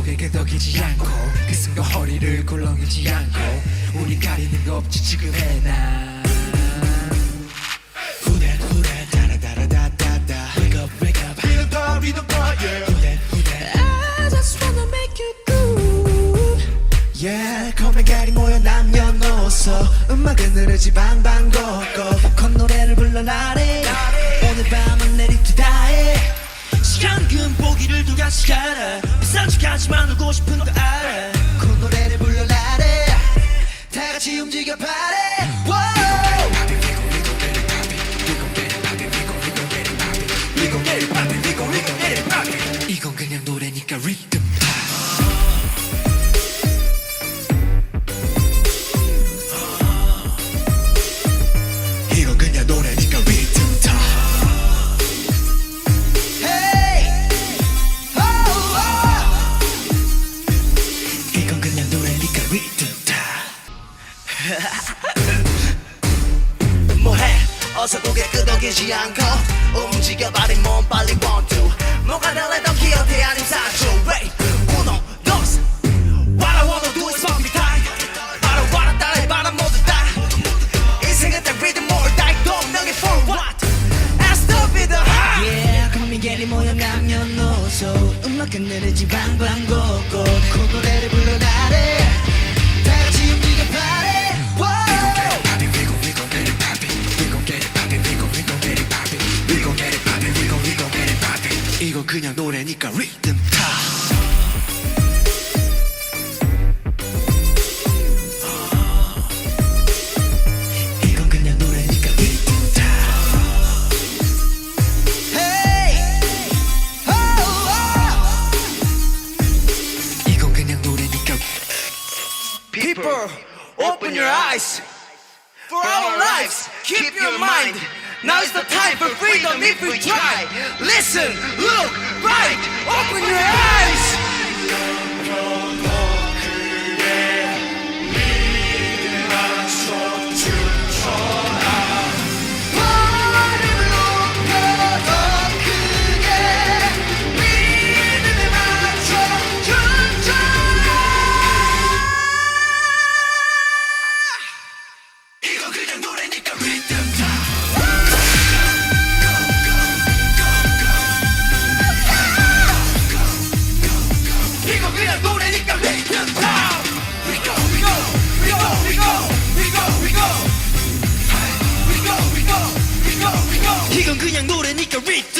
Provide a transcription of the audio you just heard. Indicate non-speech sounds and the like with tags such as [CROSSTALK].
고개 끄덕이지 않고 그 순간 허리를 굴렁이지 않고 우리 가리는 거 없지 지금 해나 Yeah, 검은가리 모여 남녀노소. 음악은 흐르지 방방 걷고 콧노래를 불러라래. 오늘 밤은 내리트 다해. 시간 금 보기를 두 가지 가라 비싼 척 하지만 울고 싶은 거 알아. 콧노래를 불러라래. 다 같이 움직여 파래 [LAUGHS] 뭐해? 어서 고개 끄덕이지 않고 움직여 버린 몸 빨리 one two. 뭐가 달래던 기억이 아님 사주 Wait uno dos What I wanna do is fuck me time. 바로 와라 따라 바람 모두 다 인생은 딱 리듬 or die 동력이 for what? I stop it the high Yeah, 거미개리 모여 남녀노소. 음악은 느리지 방방 걷고 콧노래를 불러나 그냥 노래니까 리듬 타! Oh, oh. People open your eyes for our lives keep your mind Now is the time for freedom 그냥 노래니까 리듬 타 이건 그냥 노래니까 리듬 타 we go, we go, we go, we go, we go We go, we go, we go, we go, we go 이건 그냥 노래니까 리듬